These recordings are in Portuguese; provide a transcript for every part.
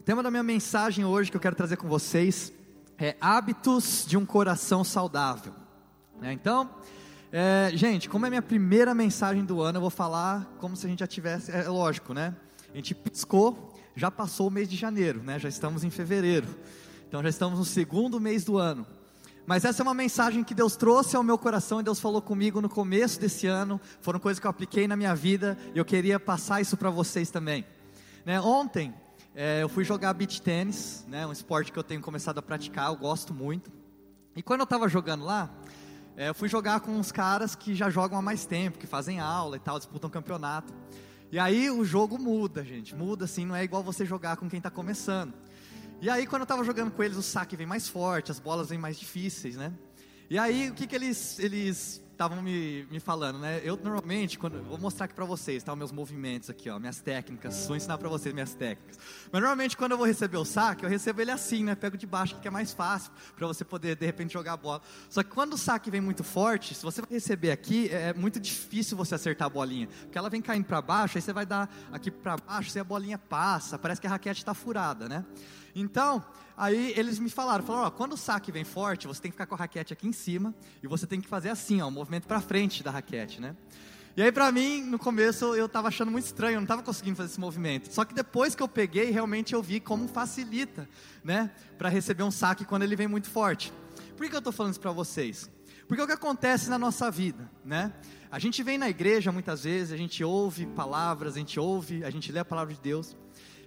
O tema da minha mensagem hoje que eu quero trazer com vocês é hábitos de um coração saudável. Né? Então, é, gente, como é minha primeira mensagem do ano, eu vou falar como se a gente já tivesse, é lógico, né? A gente piscou, já passou o mês de janeiro, né? Já estamos em fevereiro, então já estamos no segundo mês do ano. Mas essa é uma mensagem que Deus trouxe ao meu coração e Deus falou comigo no começo desse ano. Foram coisas que eu apliquei na minha vida e eu queria passar isso para vocês também. Né? Ontem é, eu fui jogar beach tênis, né? um esporte que eu tenho começado a praticar, eu gosto muito. E quando eu estava jogando lá, é, eu fui jogar com uns caras que já jogam há mais tempo, que fazem aula e tal, disputam campeonato. E aí o jogo muda, gente, muda assim, não é igual você jogar com quem está começando. E aí, quando eu estava jogando com eles, o saque vem mais forte, as bolas vêm mais difíceis, né? E aí, o que, que eles eles estavam me, me falando, né? Eu normalmente, quando vou mostrar aqui para vocês, tá? Os meus movimentos aqui, ó, minhas técnicas. Vou ensinar para vocês minhas técnicas. Mas normalmente, quando eu vou receber o saque, eu recebo ele assim, né? Pego de baixo, que é mais fácil para você poder de repente jogar a bola. Só que quando o saque vem muito forte, se você receber aqui, é, é muito difícil você acertar a bolinha, porque ela vem caindo para baixo, aí você vai dar aqui para baixo, e a bolinha passa, parece que a raquete está furada, né? Então, aí eles me falaram, falaram, ó, quando o saque vem forte, você tem que ficar com a raquete aqui em cima e você tem que fazer assim, ó, um movimento para frente da raquete, né? E aí para mim, no começo eu estava achando muito estranho, eu não estava conseguindo fazer esse movimento. Só que depois que eu peguei, realmente eu vi como facilita, né, para receber um saque quando ele vem muito forte. Por que eu estou falando isso para vocês? Porque é o que acontece na nossa vida, né? A gente vem na igreja muitas vezes, a gente ouve palavras, a gente ouve, a gente lê a palavra de Deus.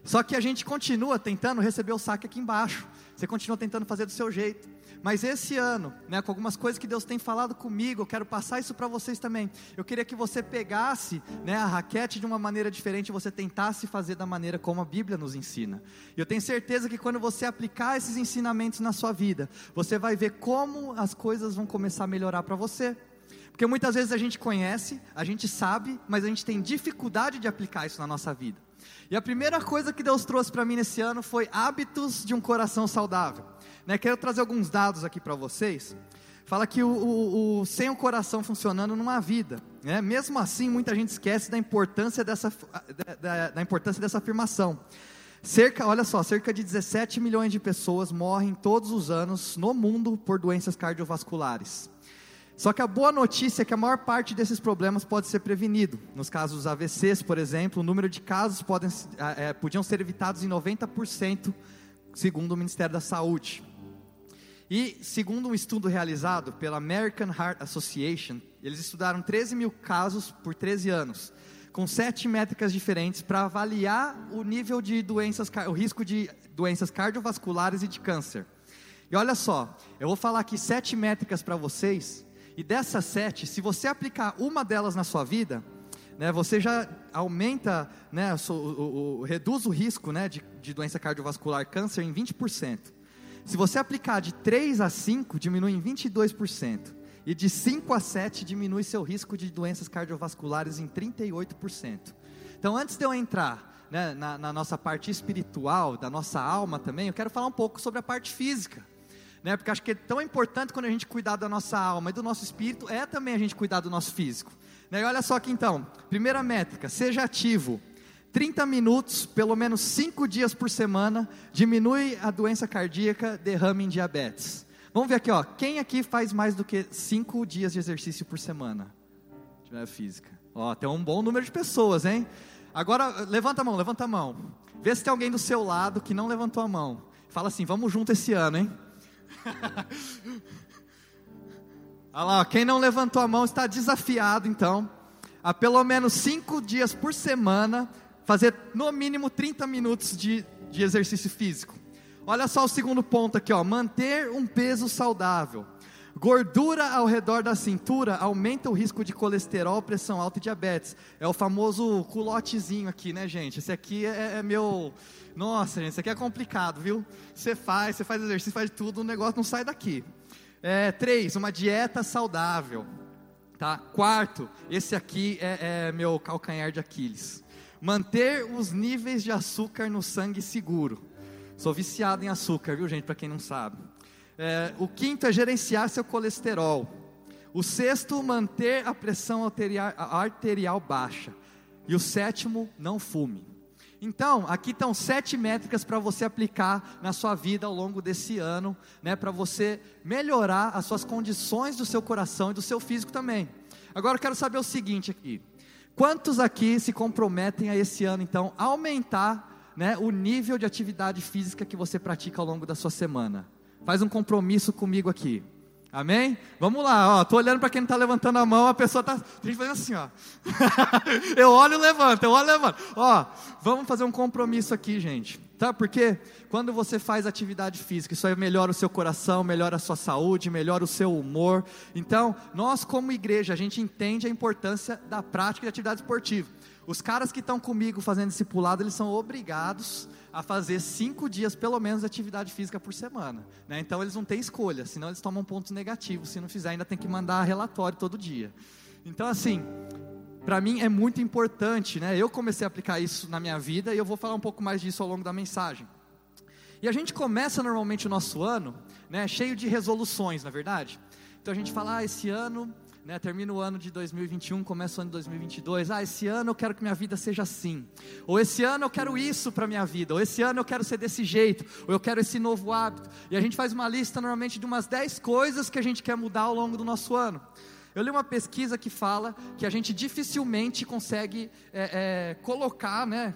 Só que a gente continua tentando receber o saque aqui embaixo. Você continua tentando fazer do seu jeito. Mas esse ano, né, com algumas coisas que Deus tem falado comigo, eu quero passar isso para vocês também. Eu queria que você pegasse né, a raquete de uma maneira diferente, você tentasse fazer da maneira como a Bíblia nos ensina. E eu tenho certeza que quando você aplicar esses ensinamentos na sua vida, você vai ver como as coisas vão começar a melhorar para você. Porque muitas vezes a gente conhece, a gente sabe, mas a gente tem dificuldade de aplicar isso na nossa vida. E a primeira coisa que Deus trouxe para mim nesse ano foi hábitos de um coração saudável. Né, quero trazer alguns dados aqui para vocês. Fala que o, o, o, sem o coração funcionando não há vida. Né? Mesmo assim, muita gente esquece da importância dessa, da, da, importância dessa afirmação. Cerca, olha só, cerca de 17 milhões de pessoas morrem todos os anos no mundo por doenças cardiovasculares. Só que a boa notícia é que a maior parte desses problemas pode ser prevenido. Nos casos dos AVCs, por exemplo, o número de casos podem, é, podiam ser evitados em 90%, segundo o Ministério da Saúde. E, segundo um estudo realizado pela American Heart Association, eles estudaram 13 mil casos por 13 anos, com sete métricas diferentes para avaliar o nível de doenças, o risco de doenças cardiovasculares e de câncer. E olha só, eu vou falar aqui sete métricas para vocês e dessas sete, se você aplicar uma delas na sua vida, né, você já aumenta, né, o, o, o, reduz o risco né, de, de doença cardiovascular, câncer em 20%. Se você aplicar de 3 a 5, diminui em 22%. E de 5 a 7, diminui seu risco de doenças cardiovasculares em 38%. Então, antes de eu entrar né, na, na nossa parte espiritual, da nossa alma também, eu quero falar um pouco sobre a parte física né? Porque acho que é tão importante quando a gente cuidar da nossa alma e do nosso espírito, é também a gente cuidar do nosso físico. Né? Olha só aqui então, primeira métrica, seja ativo. 30 minutos, pelo menos 5 dias por semana, diminui a doença cardíaca, derrame em diabetes. Vamos ver aqui, ó. Quem aqui faz mais do que 5 dias de exercício por semana? Atividade física. Ó, tem um bom número de pessoas, hein? Agora, levanta a mão, levanta a mão. Vê se tem alguém do seu lado que não levantou a mão. Fala assim, vamos junto esse ano, hein? Olha lá, quem não levantou a mão está desafiado, então, a pelo menos cinco dias por semana, fazer no mínimo 30 minutos de, de exercício físico. Olha só o segundo ponto aqui, ó, manter um peso saudável. Gordura ao redor da cintura aumenta o risco de colesterol, pressão alta e diabetes. É o famoso culotezinho aqui, né, gente? Esse aqui é, é meu nossa, gente, isso aqui é complicado, viu? Você faz, você faz exercício, faz tudo, o negócio não sai daqui. É, três, uma dieta saudável. Tá? Quarto, esse aqui é, é meu calcanhar de Aquiles. Manter os níveis de açúcar no sangue seguro. Sou viciado em açúcar, viu, gente? Para quem não sabe. É, o quinto é gerenciar seu colesterol. O sexto, manter a pressão arterial, arterial baixa. E o sétimo, não fume. Então, aqui estão sete métricas para você aplicar na sua vida ao longo desse ano, né, para você melhorar as suas condições do seu coração e do seu físico também. Agora eu quero saber o seguinte aqui: quantos aqui se comprometem a esse ano, então, aumentar né, o nível de atividade física que você pratica ao longo da sua semana? Faz um compromisso comigo aqui. Amém? Vamos lá, ó. Tô olhando para quem não está levantando a mão, a pessoa está. Tem gente fazendo assim, ó. eu olho e levanto, eu olho e levanto. Ó, vamos fazer um compromisso aqui, gente. Tá? Porque quando você faz atividade física, isso aí melhora o seu coração, melhora a sua saúde, melhora o seu humor. Então, nós como igreja, a gente entende a importância da prática de atividade esportiva. Os caras que estão comigo fazendo discipulado, eles são obrigados a fazer cinco dias, pelo menos, de atividade física por semana. Né? Então, eles não têm escolha, senão eles tomam pontos negativos. Se não fizer, ainda tem que mandar relatório todo dia. Então, assim, para mim é muito importante, né? Eu comecei a aplicar isso na minha vida e eu vou falar um pouco mais disso ao longo da mensagem. E a gente começa normalmente o nosso ano, né, cheio de resoluções, na é verdade. Então a gente fala, ah, esse ano né, termina o ano de 2021, começa o ano de 2022. Ah, esse ano eu quero que minha vida seja assim. Ou esse ano eu quero isso para minha vida. Ou esse ano eu quero ser desse jeito. Ou eu quero esse novo hábito. E a gente faz uma lista normalmente de umas 10 coisas que a gente quer mudar ao longo do nosso ano. Eu li uma pesquisa que fala que a gente dificilmente consegue é, é, colocar, né,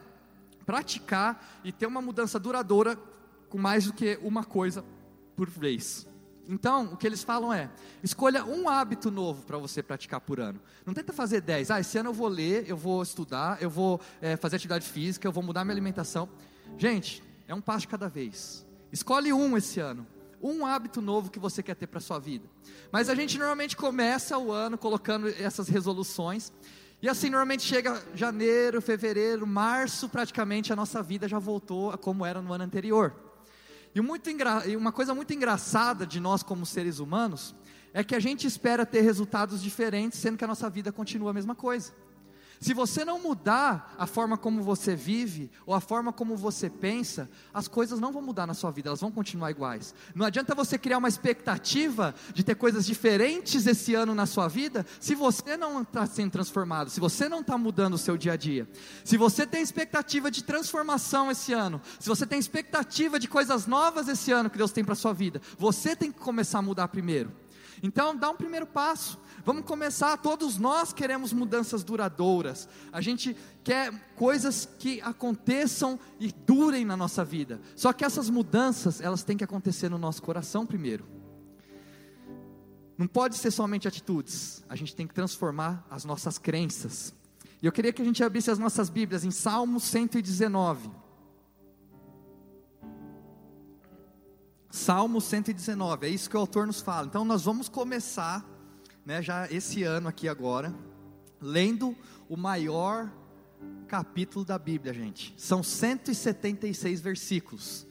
praticar e ter uma mudança duradoura com mais do que uma coisa por vez. Então, o que eles falam é: escolha um hábito novo para você praticar por ano. Não tenta fazer dez. Ah, esse ano eu vou ler, eu vou estudar, eu vou é, fazer atividade física, eu vou mudar minha alimentação. Gente, é um passo cada vez. Escolhe um esse ano. Um hábito novo que você quer ter para sua vida. Mas a gente normalmente começa o ano colocando essas resoluções. E assim, normalmente chega janeiro, fevereiro, março, praticamente a nossa vida já voltou a como era no ano anterior. E, muito e uma coisa muito engraçada de nós como seres humanos é que a gente espera ter resultados diferentes, sendo que a nossa vida continua a mesma coisa. Se você não mudar a forma como você vive, ou a forma como você pensa, as coisas não vão mudar na sua vida, elas vão continuar iguais. Não adianta você criar uma expectativa de ter coisas diferentes esse ano na sua vida, se você não está sendo transformado, se você não está mudando o seu dia a dia. Se você tem expectativa de transformação esse ano, se você tem expectativa de coisas novas esse ano que Deus tem para a sua vida, você tem que começar a mudar primeiro. Então, dá um primeiro passo. Vamos começar. Todos nós queremos mudanças duradouras. A gente quer coisas que aconteçam e durem na nossa vida. Só que essas mudanças, elas têm que acontecer no nosso coração primeiro. Não pode ser somente atitudes. A gente tem que transformar as nossas crenças. E eu queria que a gente abrisse as nossas Bíblias em Salmo 119. Salmo 119, é isso que o autor nos fala. Então nós vamos começar, né, já esse ano aqui agora, lendo o maior capítulo da Bíblia, gente. São 176 versículos.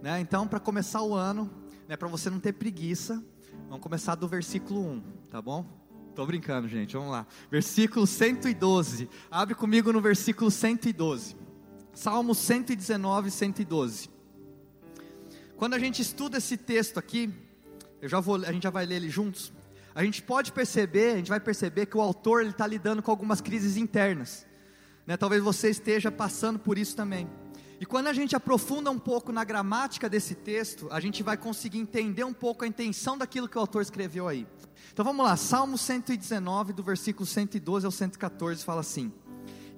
Né? Então, para começar o ano, né, para você não ter preguiça, vamos começar do versículo 1, tá bom? Tô brincando, gente, vamos lá. Versículo 112. Abre comigo no versículo 112. Salmo 119, 112. Quando a gente estuda esse texto aqui, eu já vou, a gente já vai ler ele juntos. A gente pode perceber, a gente vai perceber que o autor está lidando com algumas crises internas. Né? Talvez você esteja passando por isso também. E quando a gente aprofunda um pouco na gramática desse texto, a gente vai conseguir entender um pouco a intenção daquilo que o autor escreveu aí. Então vamos lá, Salmo 119, do versículo 112 ao 114, fala assim: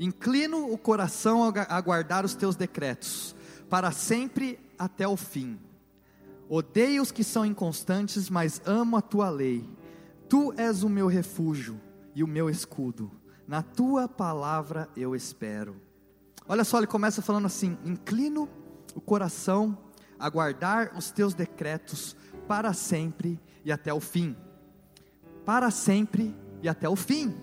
Inclino o coração a guardar os teus decretos, para sempre até o fim. Odeio os que são inconstantes, mas amo a tua lei. Tu és o meu refúgio e o meu escudo. Na tua palavra eu espero. Olha só, ele começa falando assim: Inclino o coração a guardar os teus decretos para sempre e até o fim. Para sempre e até o fim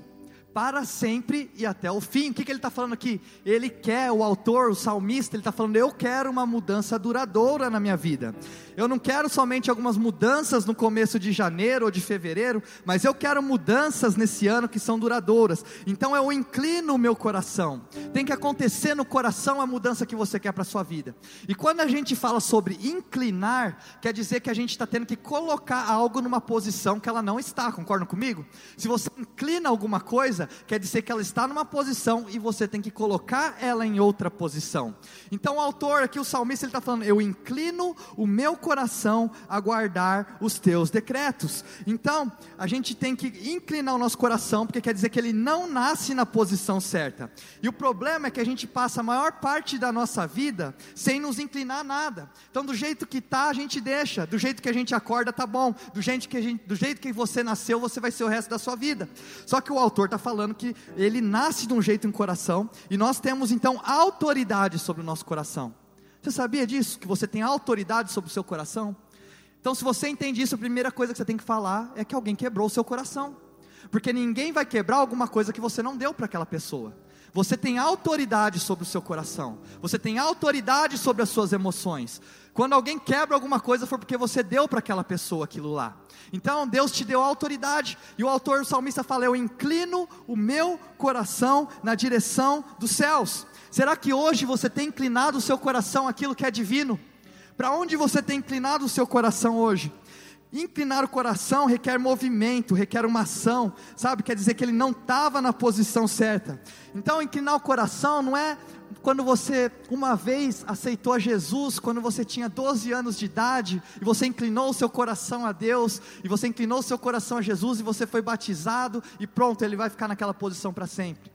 para sempre e até o fim. O que, que ele está falando aqui? Ele quer, o autor, o salmista, ele está falando: eu quero uma mudança duradoura na minha vida. Eu não quero somente algumas mudanças no começo de janeiro ou de fevereiro, mas eu quero mudanças nesse ano que são duradouras. Então eu inclino o meu coração. Tem que acontecer no coração a mudança que você quer para a sua vida. E quando a gente fala sobre inclinar, quer dizer que a gente está tendo que colocar algo numa posição que ela não está. Concordam comigo? Se você inclina alguma coisa coisa, quer dizer que ela está numa posição e você tem que colocar ela em outra posição. Então o autor aqui, o salmista, ele está falando: Eu inclino o meu coração a guardar os teus decretos. Então a gente tem que inclinar o nosso coração, porque quer dizer que ele não nasce na posição certa. E o problema é que a gente passa a maior parte da nossa vida sem nos inclinar a nada. Então do jeito que está, a gente deixa, do jeito que a gente acorda, tá bom, do jeito que, gente, do jeito que você nasceu, você vai ser o resto da sua vida. Só que o autor está falando que ele nasce de um jeito em coração, e nós temos então autoridade sobre o nosso coração. Você sabia disso? Que você tem autoridade sobre o seu coração? Então, se você entende isso, a primeira coisa que você tem que falar é que alguém quebrou o seu coração. Porque ninguém vai quebrar alguma coisa que você não deu para aquela pessoa. Você tem autoridade sobre o seu coração. Você tem autoridade sobre as suas emoções. Quando alguém quebra alguma coisa, foi porque você deu para aquela pessoa aquilo lá. Então Deus te deu autoridade. E o autor, o salmista, fala: Eu inclino o meu coração na direção dos céus. Será que hoje você tem inclinado o seu coração àquilo que é divino? Para onde você tem inclinado o seu coração hoje? Inclinar o coração requer movimento, requer uma ação, sabe? Quer dizer que ele não estava na posição certa. Então, inclinar o coração não é quando você uma vez aceitou a Jesus, quando você tinha 12 anos de idade, e você inclinou o seu coração a Deus, e você inclinou o seu coração a Jesus, e você foi batizado, e pronto, ele vai ficar naquela posição para sempre.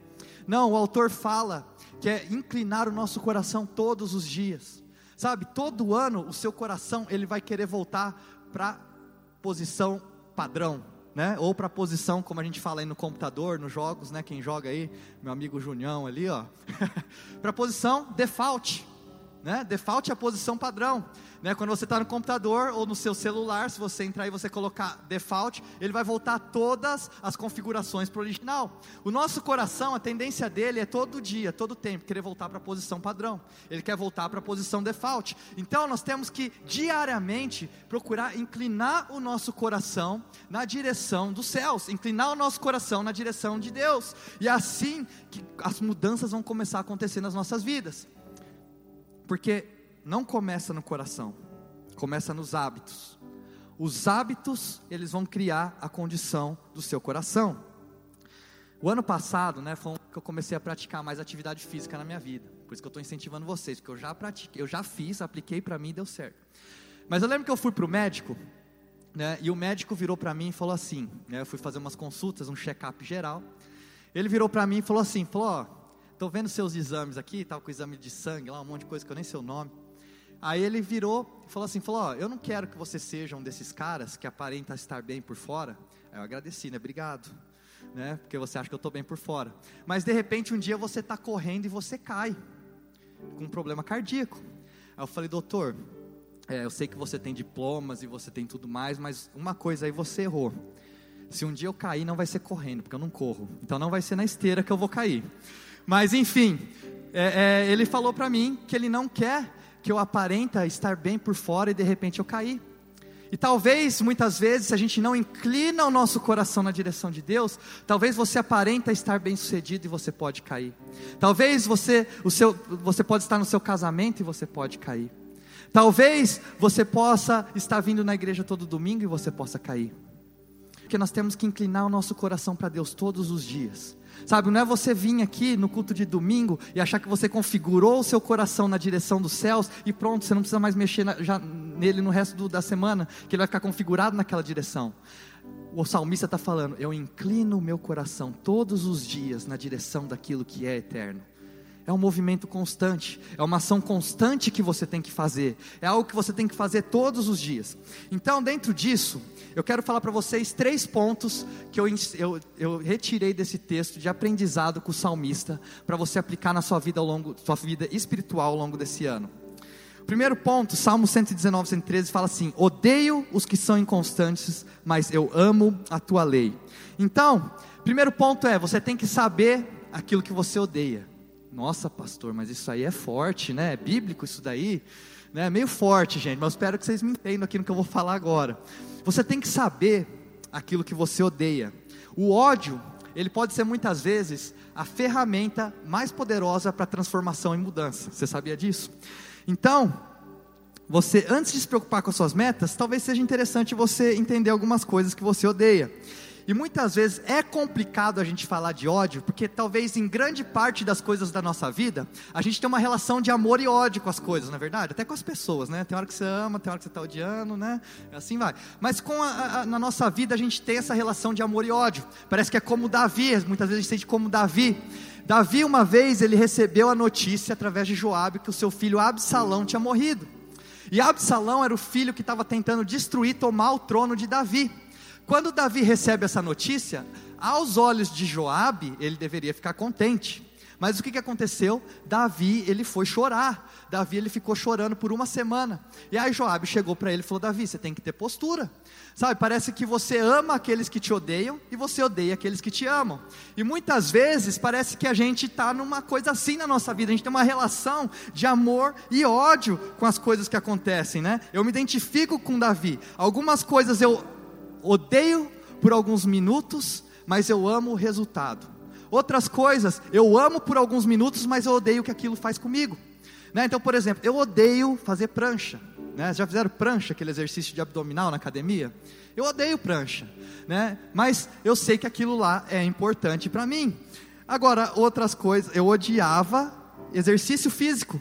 Não, o autor fala que é inclinar o nosso coração todos os dias. Sabe, todo ano o seu coração ele vai querer voltar para posição padrão, né? Ou para a posição, como a gente fala aí no computador, nos jogos, né? Quem joga aí, meu amigo Junião ali, ó. para a posição default, né? Default é a posição padrão. Né? Quando você está no computador ou no seu celular, se você entrar e você colocar default, ele vai voltar todas as configurações para o original. O nosso coração, a tendência dele é todo dia, todo tempo, querer voltar para a posição padrão. Ele quer voltar para a posição default. Então nós temos que diariamente procurar inclinar o nosso coração na direção dos céus, inclinar o nosso coração na direção de Deus. E é assim que as mudanças vão começar a acontecer nas nossas vidas. Porque não começa no coração, começa nos hábitos. Os hábitos, eles vão criar a condição do seu coração. O ano passado, né, foi que eu comecei a praticar mais atividade física na minha vida. Por isso que eu estou incentivando vocês, porque eu já pratiquei, eu já fiz, apliquei para mim e deu certo. Mas eu lembro que eu fui para o médico, né, e o médico virou para mim e falou assim, né, eu fui fazer umas consultas, um check-up geral. Ele virou para mim e falou assim, falou, ó, tô vendo seus exames aqui, tava com exame de sangue lá, um monte de coisa que eu nem sei o nome. Aí ele virou e falou assim: falou, ó, eu não quero que você seja um desses caras que aparenta estar bem por fora. Aí eu agradeci, né? Obrigado. Né? Porque você acha que eu estou bem por fora. Mas de repente um dia você está correndo e você cai com um problema cardíaco. Aí eu falei, doutor, é, eu sei que você tem diplomas e você tem tudo mais, mas uma coisa aí você errou. Se um dia eu cair, não vai ser correndo, porque eu não corro. Então não vai ser na esteira que eu vou cair. Mas enfim, é, é, ele falou para mim que ele não quer que eu aparenta estar bem por fora e de repente eu caí. E talvez, muitas vezes, se a gente não inclina o nosso coração na direção de Deus, talvez você aparenta estar bem sucedido e você pode cair. Talvez você, o seu, você pode estar no seu casamento e você pode cair. Talvez você possa estar vindo na igreja todo domingo e você possa cair. Porque nós temos que inclinar o nosso coração para Deus todos os dias. Sabe, não é você vir aqui no culto de domingo e achar que você configurou o seu coração na direção dos céus e pronto, você não precisa mais mexer na, já, nele no resto do, da semana, que ele vai ficar configurado naquela direção. O salmista está falando: Eu inclino o meu coração todos os dias na direção daquilo que é eterno. É um movimento constante, é uma ação constante que você tem que fazer, é algo que você tem que fazer todos os dias. Então, dentro disso, eu quero falar para vocês três pontos que eu, eu, eu, retirei desse texto de aprendizado com o salmista, para você aplicar na sua vida, ao longo, sua vida espiritual ao longo desse ano. Primeiro ponto, Salmo 119, 113, fala assim: Odeio os que são inconstantes, mas eu amo a tua lei. Então, primeiro ponto é: você tem que saber aquilo que você odeia. Nossa, pastor, mas isso aí é forte, né? É bíblico isso daí, né? É meio forte, gente, mas espero que vocês me entendam aqui no que eu vou falar agora. Você tem que saber aquilo que você odeia. O ódio, ele pode ser muitas vezes a ferramenta mais poderosa para transformação e mudança. Você sabia disso? Então, você antes de se preocupar com as suas metas, talvez seja interessante você entender algumas coisas que você odeia. E muitas vezes é complicado a gente falar de ódio, porque talvez em grande parte das coisas da nossa vida, a gente tem uma relação de amor e ódio com as coisas, na é verdade? Até com as pessoas, né? Tem hora que você ama, tem hora que você está odiando, né? Assim vai. Mas com a, a, na nossa vida a gente tem essa relação de amor e ódio. Parece que é como Davi, muitas vezes a gente sente como Davi. Davi, uma vez, ele recebeu a notícia através de Joabe que o seu filho Absalão tinha morrido. E Absalão era o filho que estava tentando destruir, tomar o trono de Davi. Quando Davi recebe essa notícia, aos olhos de Joabe, ele deveria ficar contente. Mas o que, que aconteceu? Davi, ele foi chorar. Davi, ele ficou chorando por uma semana. E aí Joabe chegou para ele e falou: Davi, você tem que ter postura. Sabe, parece que você ama aqueles que te odeiam e você odeia aqueles que te amam. E muitas vezes parece que a gente está numa coisa assim na nossa vida. A gente tem uma relação de amor e ódio com as coisas que acontecem, né? Eu me identifico com Davi. Algumas coisas eu odeio por alguns minutos, mas eu amo o resultado. Outras coisas eu amo por alguns minutos, mas eu odeio o que aquilo faz comigo. Né? Então, por exemplo, eu odeio fazer prancha. Né? Já fizeram prancha, aquele exercício de abdominal na academia? Eu odeio prancha, né? mas eu sei que aquilo lá é importante para mim. Agora, outras coisas, eu odiava exercício físico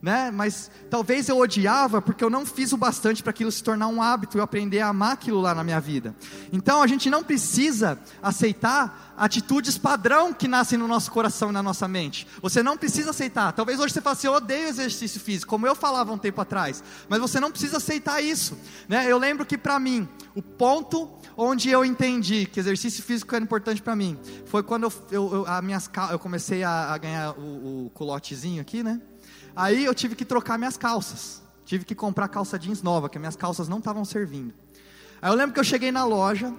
né? Mas talvez eu odiava porque eu não fiz o bastante para aquilo se tornar um hábito e aprender a amar aquilo lá na minha vida. Então a gente não precisa aceitar atitudes padrão que nascem no nosso coração e na nossa mente. Você não precisa aceitar. Talvez hoje você fale assim, eu odeio exercício físico, como eu falava um tempo atrás. Mas você não precisa aceitar isso. Né? Eu lembro que para mim, o ponto onde eu entendi que exercício físico era importante para mim foi quando eu, eu, eu, minhas, eu comecei a, a ganhar o, o culotezinho aqui, né? Aí eu tive que trocar minhas calças. Tive que comprar calça jeans nova, porque minhas calças não estavam servindo. Aí eu lembro que eu cheguei na loja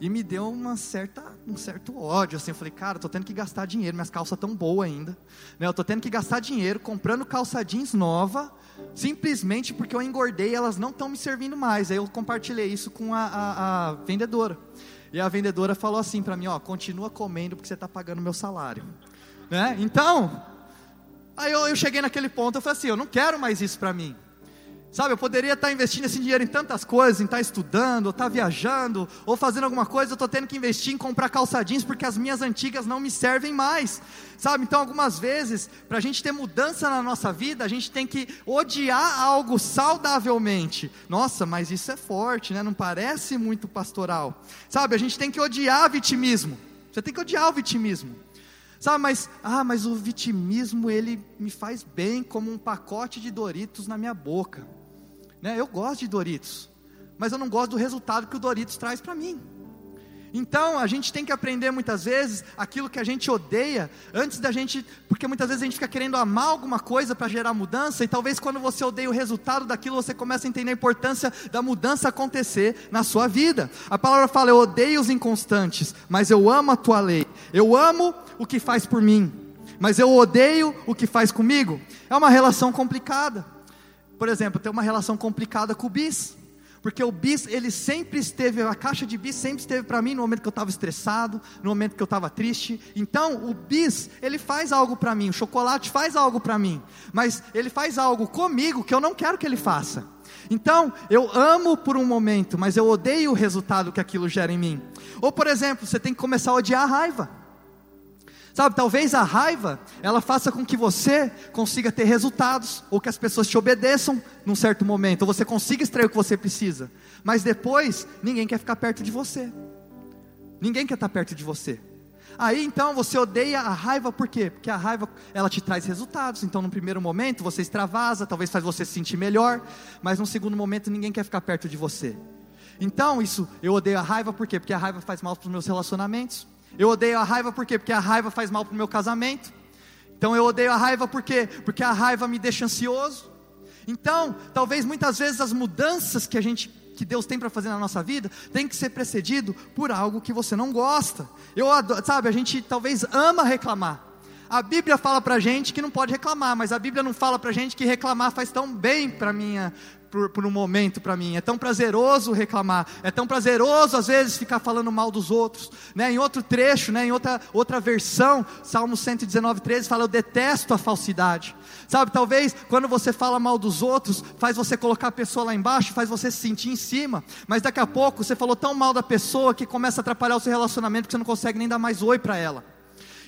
e me deu uma certa, um certo ódio, assim, eu falei, cara, eu tô tendo que gastar dinheiro, minhas calças tão boas ainda, né? Eu tô tendo que gastar dinheiro comprando calça jeans nova, simplesmente porque eu engordei e elas não estão me servindo mais. Aí eu compartilhei isso com a, a, a vendedora. E a vendedora falou assim para mim, ó, continua comendo porque você está pagando meu salário, né? Então, Aí eu, eu cheguei naquele ponto, eu falei assim, eu não quero mais isso para mim. Sabe, eu poderia estar investindo esse dinheiro em tantas coisas, em estar estudando, ou estar viajando, ou fazendo alguma coisa, eu estou tendo que investir em comprar calça jeans porque as minhas antigas não me servem mais. Sabe, então algumas vezes, para a gente ter mudança na nossa vida, a gente tem que odiar algo saudavelmente. Nossa, mas isso é forte, né? Não parece muito pastoral. Sabe, a gente tem que odiar vitimismo. Você tem que odiar o vitimismo. Sabe, mas, ah, mas o vitimismo ele me faz bem como um pacote de Doritos na minha boca. Né? Eu gosto de Doritos, mas eu não gosto do resultado que o Doritos traz para mim. Então, a gente tem que aprender muitas vezes aquilo que a gente odeia, antes da gente, porque muitas vezes a gente fica querendo amar alguma coisa para gerar mudança, e talvez quando você odeia o resultado daquilo, você começa a entender a importância da mudança acontecer na sua vida. A palavra fala: Eu odeio os inconstantes, mas eu amo a tua lei. Eu amo o que faz por mim, mas eu odeio o que faz comigo. É uma relação complicada. Por exemplo, tem uma relação complicada com o bis porque o bis, ele sempre esteve, a caixa de bis sempre esteve para mim no momento que eu estava estressado, no momento que eu estava triste. Então, o bis, ele faz algo para mim, o chocolate faz algo para mim, mas ele faz algo comigo que eu não quero que ele faça. Então, eu amo por um momento, mas eu odeio o resultado que aquilo gera em mim. Ou, por exemplo, você tem que começar a odiar a raiva. Sabe, talvez a raiva, ela faça com que você consiga ter resultados, ou que as pessoas te obedeçam num certo momento, ou você consiga extrair o que você precisa. Mas depois, ninguém quer ficar perto de você. Ninguém quer estar perto de você. Aí então você odeia a raiva por quê? Porque a raiva ela te traz resultados. Então no primeiro momento você extravasa, talvez faz você se sentir melhor, mas no segundo momento ninguém quer ficar perto de você. Então isso eu odeio a raiva por quê? Porque a raiva faz mal para os meus relacionamentos. Eu odeio a raiva por quê? Porque a raiva faz mal para o meu casamento. Então eu odeio a raiva por quê? Porque a raiva me deixa ansioso. Então, talvez muitas vezes as mudanças que a gente que Deus tem para fazer na nossa vida tem que ser precedido por algo que você não gosta. Eu sabe, a gente talvez ama reclamar. a Bíblia fala para gente que não pode reclamar, mas a Bíblia não fala para gente que reclamar faz tão bem para minha por, por, um momento para mim. É tão prazeroso reclamar, é tão prazeroso às vezes ficar falando mal dos outros. Né? Em outro trecho, né? em outra, outra versão, Salmo 119, 13 fala: Eu detesto a falsidade. Sabe, talvez quando você fala mal dos outros, faz você colocar a pessoa lá embaixo, faz você se sentir em cima, mas daqui a pouco você falou tão mal da pessoa que começa a atrapalhar o seu relacionamento que você não consegue nem dar mais oi para ela.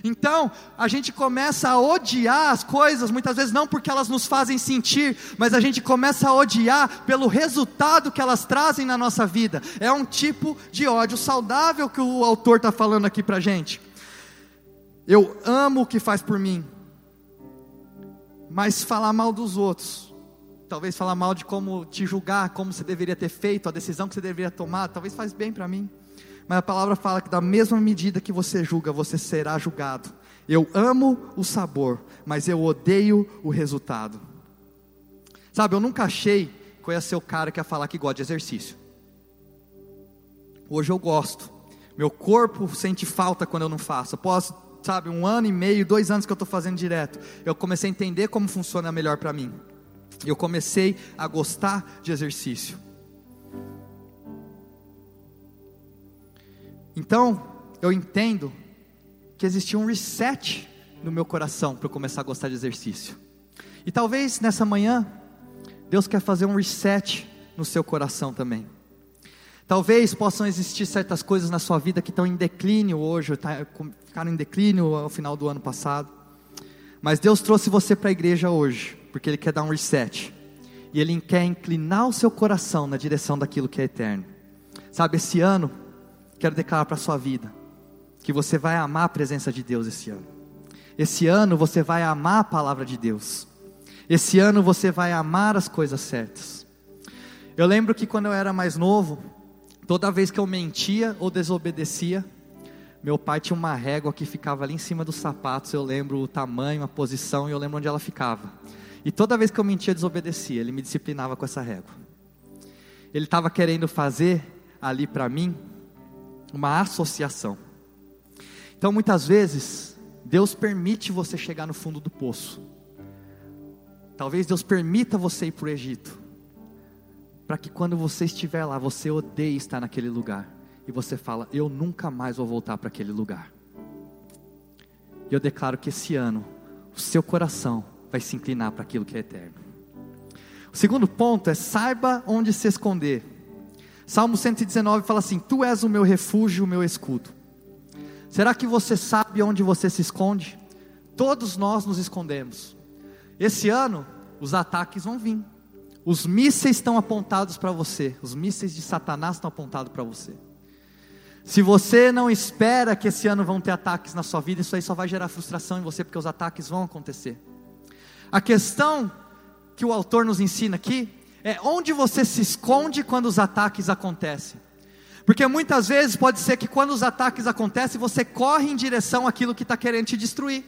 Então, a gente começa a odiar as coisas, muitas vezes não porque elas nos fazem sentir, mas a gente começa a odiar pelo resultado que elas trazem na nossa vida. É um tipo de ódio saudável que o autor está falando aqui para a gente. Eu amo o que faz por mim, mas falar mal dos outros, talvez falar mal de como te julgar, como você deveria ter feito, a decisão que você deveria tomar, talvez faz bem para mim. Mas a palavra fala que da mesma medida que você julga, você será julgado. Eu amo o sabor, mas eu odeio o resultado. Sabe, eu nunca achei que eu ia ser o cara que ia falar que gosta de exercício. Hoje eu gosto. Meu corpo sente falta quando eu não faço. Após, sabe, um ano e meio, dois anos que eu estou fazendo direto, eu comecei a entender como funciona melhor para mim. Eu comecei a gostar de exercício. Então, eu entendo que existia um reset no meu coração para eu começar a gostar de exercício. E talvez nessa manhã, Deus quer fazer um reset no seu coração também. Talvez possam existir certas coisas na sua vida que estão em declínio hoje, tá, ficaram em declínio ao final do ano passado. Mas Deus trouxe você para a igreja hoje, porque Ele quer dar um reset. E Ele quer inclinar o seu coração na direção daquilo que é eterno. Sabe, esse ano quero declarar para a sua vida que você vai amar a presença de Deus esse ano. Esse ano você vai amar a palavra de Deus. Esse ano você vai amar as coisas certas. Eu lembro que quando eu era mais novo, toda vez que eu mentia ou desobedecia, meu pai tinha uma régua que ficava ali em cima dos sapatos. Eu lembro o tamanho, a posição e eu lembro onde ela ficava. E toda vez que eu mentia, desobedecia, ele me disciplinava com essa régua. Ele estava querendo fazer ali para mim uma associação. Então muitas vezes, Deus permite você chegar no fundo do poço. Talvez Deus permita você ir para o Egito, para que quando você estiver lá, você odeie estar naquele lugar, e você fala: Eu nunca mais vou voltar para aquele lugar. E eu declaro que esse ano, o seu coração vai se inclinar para aquilo que é eterno. O segundo ponto é: saiba onde se esconder. Salmo 119 fala assim: Tu és o meu refúgio, o meu escudo. Será que você sabe onde você se esconde? Todos nós nos escondemos. Esse ano, os ataques vão vir. Os mísseis estão apontados para você. Os mísseis de Satanás estão apontados para você. Se você não espera que esse ano vão ter ataques na sua vida, isso aí só vai gerar frustração em você, porque os ataques vão acontecer. A questão que o autor nos ensina aqui é onde você se esconde quando os ataques acontecem. Porque muitas vezes pode ser que quando os ataques acontecem, você corre em direção àquilo que está querendo te destruir.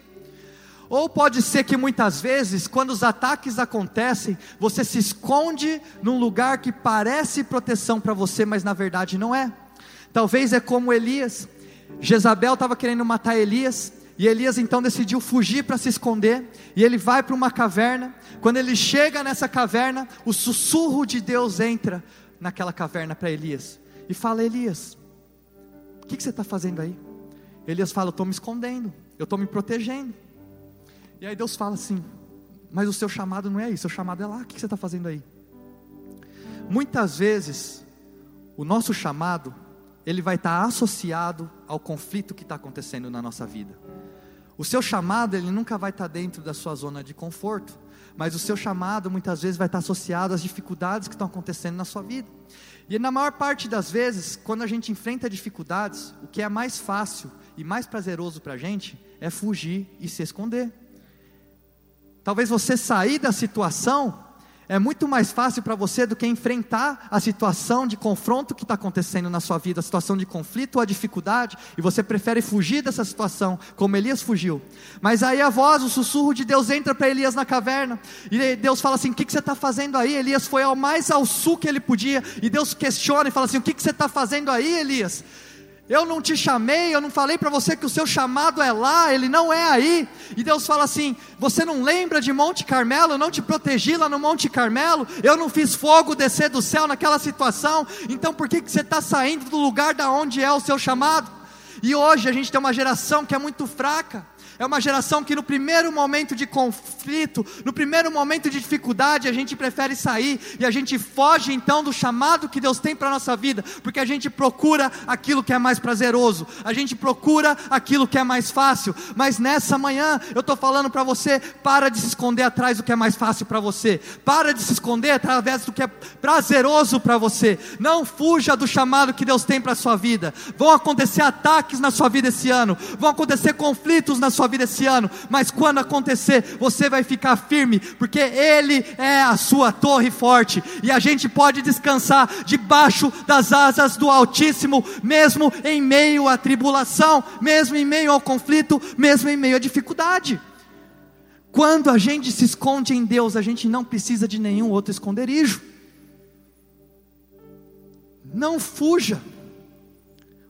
Ou pode ser que muitas vezes, quando os ataques acontecem, você se esconde num lugar que parece proteção para você, mas na verdade não é. Talvez é como Elias. Jezabel estava querendo matar Elias, e Elias então decidiu fugir para se esconder, e ele vai para uma caverna. Quando ele chega nessa caverna, o sussurro de Deus entra naquela caverna para Elias e fala: Elias, o que, que você está fazendo aí? Elias fala: Eu estou me escondendo, eu estou me protegendo. E aí Deus fala assim: Mas o seu chamado não é isso, o seu chamado é lá, o que, que você está fazendo aí? Muitas vezes, o nosso chamado, ele vai estar associado ao conflito que está acontecendo na nossa vida. O seu chamado, ele nunca vai estar dentro da sua zona de conforto, mas o seu chamado muitas vezes vai estar associado às dificuldades que estão acontecendo na sua vida. E na maior parte das vezes, quando a gente enfrenta dificuldades, o que é mais fácil e mais prazeroso para a gente é fugir e se esconder. Talvez você sair da situação é muito mais fácil para você do que enfrentar a situação de confronto que está acontecendo na sua vida, a situação de conflito ou a dificuldade, e você prefere fugir dessa situação, como Elias fugiu. Mas aí a voz, o sussurro de Deus entra para Elias na caverna, e Deus fala assim: O que, que você está fazendo aí? Elias foi ao mais ao sul que ele podia, e Deus questiona e fala assim: O que, que você está fazendo aí, Elias? Eu não te chamei, eu não falei para você que o seu chamado é lá, ele não é aí. E Deus fala assim: Você não lembra de Monte Carmelo? Eu não te protegi lá no Monte Carmelo? Eu não fiz fogo descer do céu naquela situação? Então por que, que você está saindo do lugar da onde é o seu chamado? E hoje a gente tem uma geração que é muito fraca. É uma geração que no primeiro momento de conflito, no primeiro momento de dificuldade, a gente prefere sair e a gente foge então do chamado que Deus tem para a nossa vida, porque a gente procura aquilo que é mais prazeroso, a gente procura aquilo que é mais fácil. Mas nessa manhã eu estou falando para você: para de se esconder atrás do que é mais fácil para você, para de se esconder através do que é prazeroso para você. Não fuja do chamado que Deus tem para a sua vida. Vão acontecer ataques na sua vida esse ano, vão acontecer conflitos na sua vida esse ano, mas quando acontecer, você vai ficar firme, porque Ele é a sua torre forte, e a gente pode descansar debaixo das asas do Altíssimo, mesmo em meio à tribulação, mesmo em meio ao conflito, mesmo em meio à dificuldade. Quando a gente se esconde em Deus, a gente não precisa de nenhum outro esconderijo. Não fuja.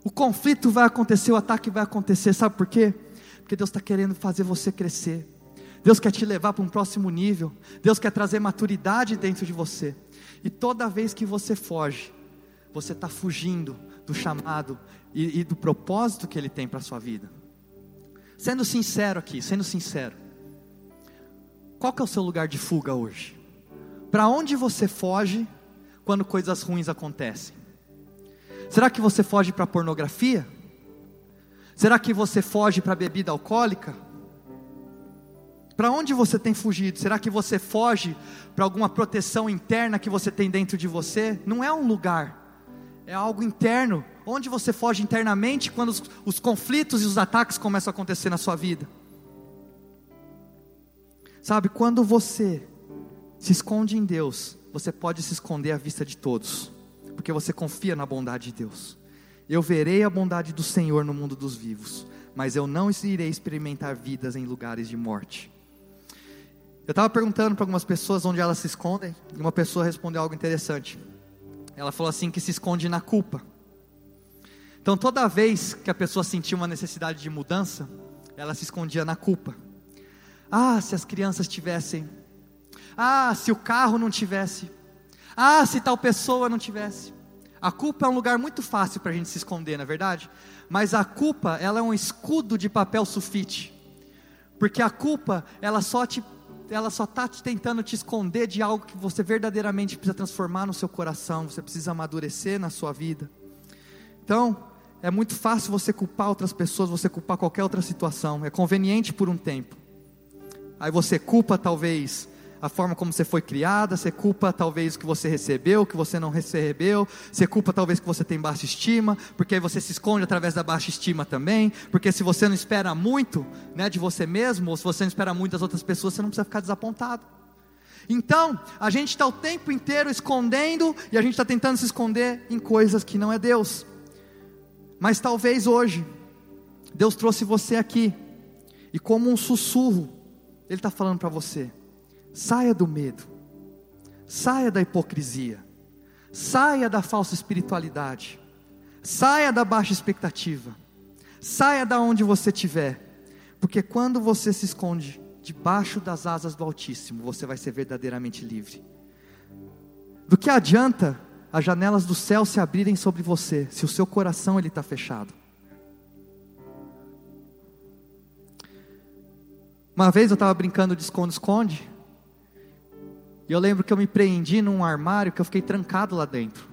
O conflito vai acontecer, o ataque vai acontecer, sabe por quê? Porque Deus está querendo fazer você crescer. Deus quer te levar para um próximo nível. Deus quer trazer maturidade dentro de você. E toda vez que você foge, você está fugindo do chamado e, e, do propósito que Ele tem para a sua vida. Sendo sincero aqui, sendo sincero. Qual que é o seu lugar de fuga hoje? Para onde você foge quando coisas ruins acontecem? Será que você foge para a pornografia? Será que você foge para a bebida alcoólica? Para onde você tem fugido? Será que você foge para alguma proteção interna que você tem dentro de você? Não é um lugar, é algo interno. Onde você foge internamente quando os, os conflitos e os ataques começam a acontecer na sua vida? Sabe, quando você se esconde em Deus, você pode se esconder à vista de todos, porque você confia na bondade de Deus. Eu verei a bondade do Senhor no mundo dos vivos, mas eu não irei experimentar vidas em lugares de morte. Eu estava perguntando para algumas pessoas onde elas se escondem, e uma pessoa respondeu algo interessante. Ela falou assim: que se esconde na culpa. Então, toda vez que a pessoa sentia uma necessidade de mudança, ela se escondia na culpa. Ah, se as crianças tivessem. Ah, se o carro não tivesse. Ah, se tal pessoa não tivesse. A culpa é um lugar muito fácil para a gente se esconder, na é verdade? Mas a culpa, ela é um escudo de papel sulfite. Porque a culpa, ela só te ela só está tentando te esconder de algo que você verdadeiramente precisa transformar no seu coração, você precisa amadurecer na sua vida. Então, é muito fácil você culpar outras pessoas, você culpar qualquer outra situação, é conveniente por um tempo. Aí você culpa talvez a forma como você foi criada, você culpa talvez o que você recebeu, o que você não recebeu, você culpa talvez que você tem baixa estima, porque aí você se esconde através da baixa estima também, porque se você não espera muito né, de você mesmo, ou se você não espera muito das outras pessoas, você não precisa ficar desapontado. Então, a gente está o tempo inteiro escondendo, e a gente está tentando se esconder em coisas que não é Deus. Mas talvez hoje, Deus trouxe você aqui, e como um sussurro, Ele está falando para você: Saia do medo, saia da hipocrisia, saia da falsa espiritualidade, saia da baixa expectativa, saia da onde você estiver, porque quando você se esconde debaixo das asas do Altíssimo, você vai ser verdadeiramente livre. Do que adianta as janelas do céu se abrirem sobre você, se o seu coração ele está fechado? Uma vez eu estava brincando de esconde-esconde, e eu lembro que eu me preendi num armário que eu fiquei trancado lá dentro.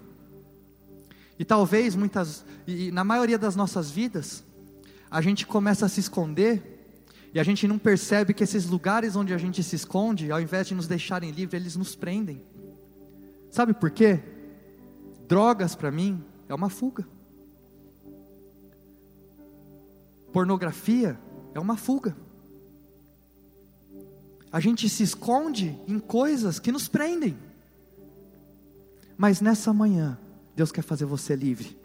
E talvez muitas, e na maioria das nossas vidas, a gente começa a se esconder e a gente não percebe que esses lugares onde a gente se esconde, ao invés de nos deixarem livres, eles nos prendem. Sabe por quê? Drogas para mim é uma fuga. Pornografia é uma fuga. A gente se esconde em coisas que nos prendem. Mas nessa manhã, Deus quer fazer você livre.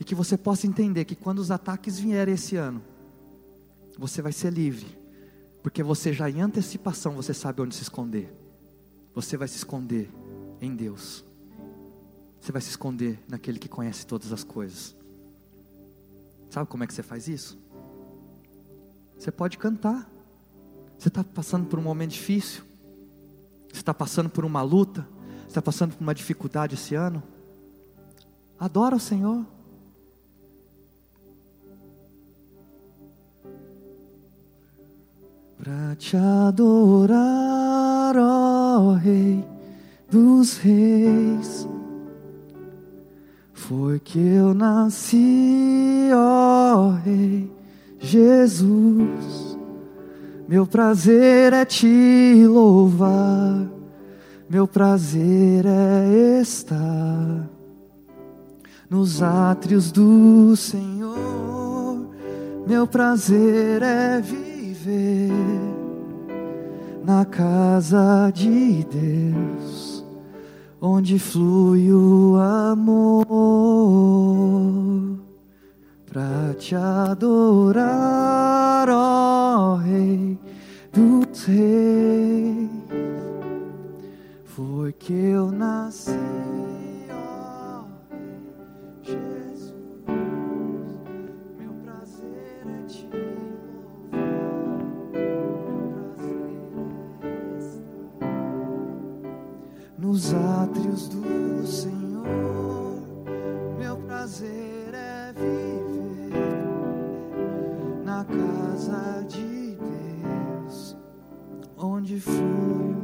E que você possa entender que quando os ataques vierem esse ano, você vai ser livre. Porque você já em antecipação você sabe onde se esconder. Você vai se esconder em Deus. Você vai se esconder naquele que conhece todas as coisas. Sabe como é que você faz isso? Você pode cantar. Você está passando por um momento difícil. Você está passando por uma luta. Você está passando por uma dificuldade esse ano. Adora o Senhor. Para te adorar, ó Rei dos Reis, foi que eu nasci, ó Rei Jesus. Meu prazer é te louvar, meu prazer é estar nos átrios do Senhor. Meu prazer é viver na casa de Deus, onde flui o amor, para te adorar, ó Rei dos Reis. Foi que eu nasci. ó Rei Jesus, meu prazer é te louvar, meu prazer é estar nos átrios do Senhor. Meu prazer casa de Deus, onde flui.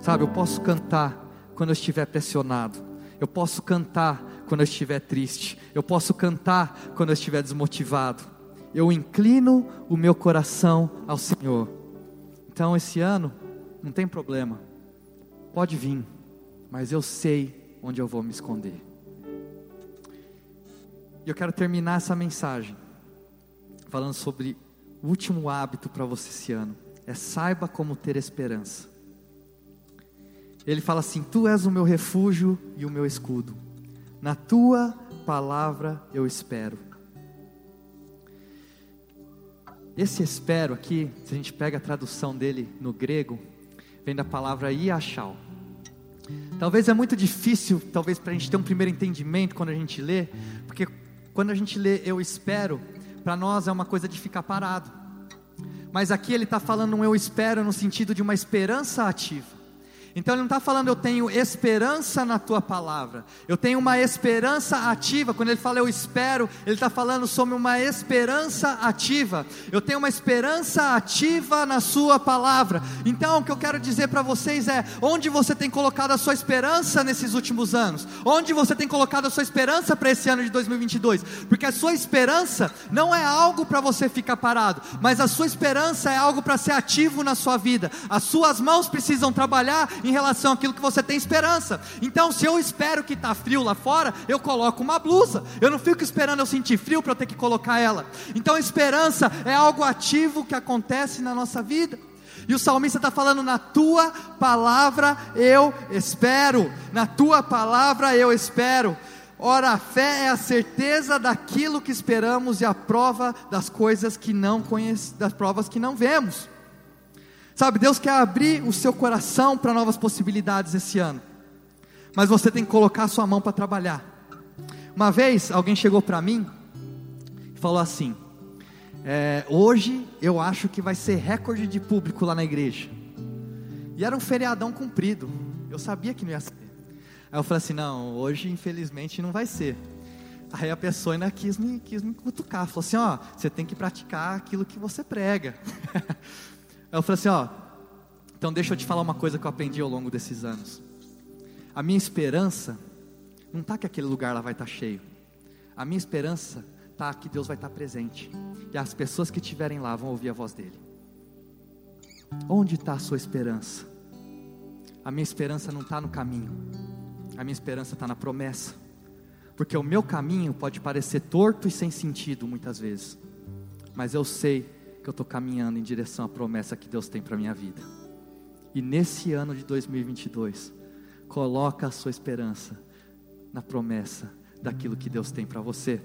Sabe, eu posso cantar quando eu estiver pressionado. Eu posso cantar quando eu estiver triste. Eu posso cantar quando eu estiver desmotivado. Eu inclino o meu coração ao Senhor. Então, esse ano, não tem problema. Pode vir, mas eu sei onde eu vou me esconder. E eu quero terminar essa mensagem falando sobre o último hábito para você esse ano. É saiba como ter esperança. Ele fala assim: Tu és o meu refúgio e o meu escudo. Na tua palavra eu espero. Esse espero aqui, se a gente pega a tradução dele no grego, vem da palavra iachal. Talvez é muito difícil, talvez para a gente ter um primeiro entendimento quando a gente lê, porque quando a gente lê eu espero, para nós é uma coisa de ficar parado. Mas aqui ele está falando um eu espero no sentido de uma esperança ativa. Então ele não está falando eu tenho esperança na tua palavra, eu tenho uma esperança ativa. Quando ele fala eu espero, ele está falando sobre uma esperança ativa. Eu tenho uma esperança ativa na sua palavra. Então o que eu quero dizer para vocês é: onde você tem colocado a sua esperança nesses últimos anos? Onde você tem colocado a sua esperança para esse ano de 2022? Porque a sua esperança não é algo para você ficar parado, mas a sua esperança é algo para ser ativo na sua vida. As suas mãos precisam trabalhar em relação àquilo que você tem esperança. Então, se eu espero que está frio lá fora, eu coloco uma blusa. Eu não fico esperando eu sentir frio para eu ter que colocar ela. Então, esperança é algo ativo que acontece na nossa vida. E o salmista está falando: na tua palavra eu espero, na tua palavra eu espero. Ora, a fé é a certeza daquilo que esperamos e a prova das coisas que não conhecemos, das provas que não vemos. Sabe, Deus quer abrir o seu coração para novas possibilidades esse ano. Mas você tem que colocar a sua mão para trabalhar. Uma vez alguém chegou para mim e falou assim: é, hoje eu acho que vai ser recorde de público lá na igreja. E era um feriadão comprido. Eu sabia que não ia ser. Aí eu falei assim: não, hoje infelizmente não vai ser. Aí a pessoa ainda quis me, quis me cutucar. Falou assim: ó, você tem que praticar aquilo que você prega. Eu falei assim: ó, então deixa eu te falar uma coisa que eu aprendi ao longo desses anos. A minha esperança não está que aquele lugar lá vai estar cheio. A minha esperança está que Deus vai estar presente. E as pessoas que estiverem lá vão ouvir a voz dele. Onde está a sua esperança? A minha esperança não está no caminho. A minha esperança está na promessa. Porque o meu caminho pode parecer torto e sem sentido muitas vezes. Mas eu sei eu estou caminhando em direção à promessa que Deus tem para minha vida. E nesse ano de 2022, coloca a sua esperança na promessa daquilo que Deus tem para você.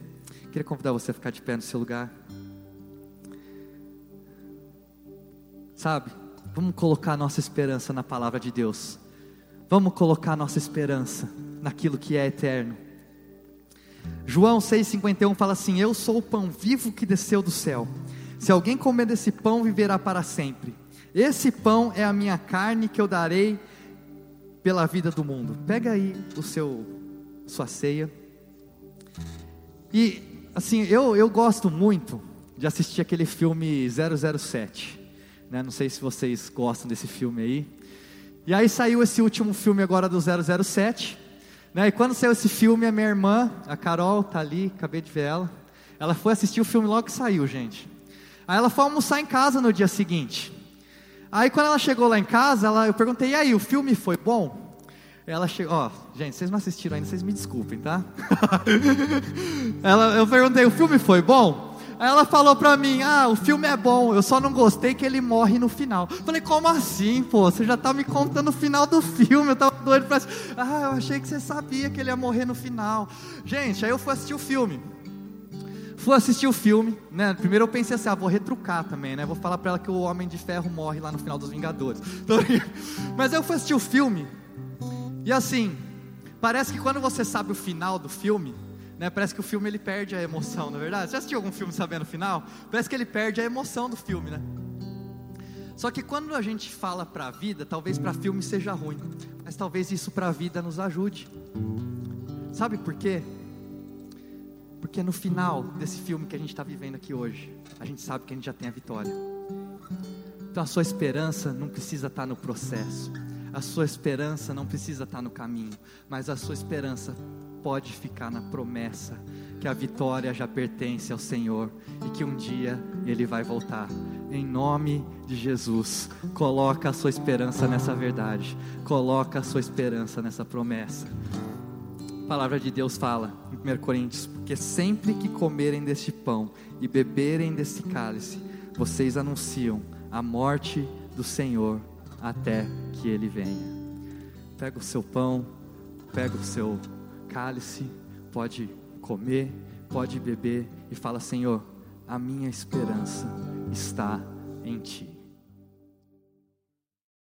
Queria convidar você a ficar de pé no seu lugar. Sabe, vamos colocar a nossa esperança na palavra de Deus. Vamos colocar a nossa esperança naquilo que é eterno. João 6,51 fala assim: Eu sou o pão vivo que desceu do céu. Se alguém comer desse pão, viverá para sempre. Esse pão é a minha carne que eu darei pela vida do mundo. Pega aí o seu sua ceia. E assim, eu, eu gosto muito de assistir aquele filme 007. Né? Não sei se vocês gostam desse filme aí. E aí saiu esse último filme agora do 007. Né? E quando saiu esse filme, a minha irmã, a Carol, tá ali, acabei de ver ela. Ela foi assistir o filme logo que saiu, gente. Aí ela foi almoçar em casa no dia seguinte. Aí quando ela chegou lá em casa, ela, eu perguntei, e aí, o filme foi bom? Ela chegou, ó, gente, vocês não assistiram ainda, vocês me desculpem, tá? ela, eu perguntei, o filme foi bom? Aí ela falou pra mim: Ah, o filme é bom, eu só não gostei que ele morre no final. Falei: Como assim, pô? Você já tá me contando o final do filme. Eu tava doido pra. Ah, eu achei que você sabia que ele ia morrer no final. Gente, aí eu fui assistir o filme. Fui assistir o filme, né? Primeiro eu pensei assim: Ah, vou retrucar também, né? Vou falar pra ela que o Homem de Ferro morre lá no final dos Vingadores. Mas eu fui assistir o filme. E assim, parece que quando você sabe o final do filme, né, parece que o filme ele perde a emoção, não é verdade? Você já assistiu algum filme sabendo o final? Parece que ele perde a emoção do filme, né? Só que quando a gente fala para a vida, talvez para filme seja ruim, mas talvez isso para a vida nos ajude. Sabe por quê? Porque no final desse filme que a gente está vivendo aqui hoje, a gente sabe que a gente já tem a vitória. Então a sua esperança não precisa estar tá no processo, a sua esperança não precisa estar tá no caminho, mas a sua esperança pode ficar na promessa que a vitória já pertence ao Senhor e que um dia Ele vai voltar. Em nome de Jesus, coloca a sua esperança nessa verdade, coloca a sua esperança nessa promessa. A palavra de Deus fala em 1 Coríntios: porque sempre que comerem deste pão e beberem desse cálice, vocês anunciam a morte do Senhor até que Ele venha. Pega o seu pão, pega o seu cálice, pode comer, pode beber e fala: Senhor, a minha esperança está em Ti.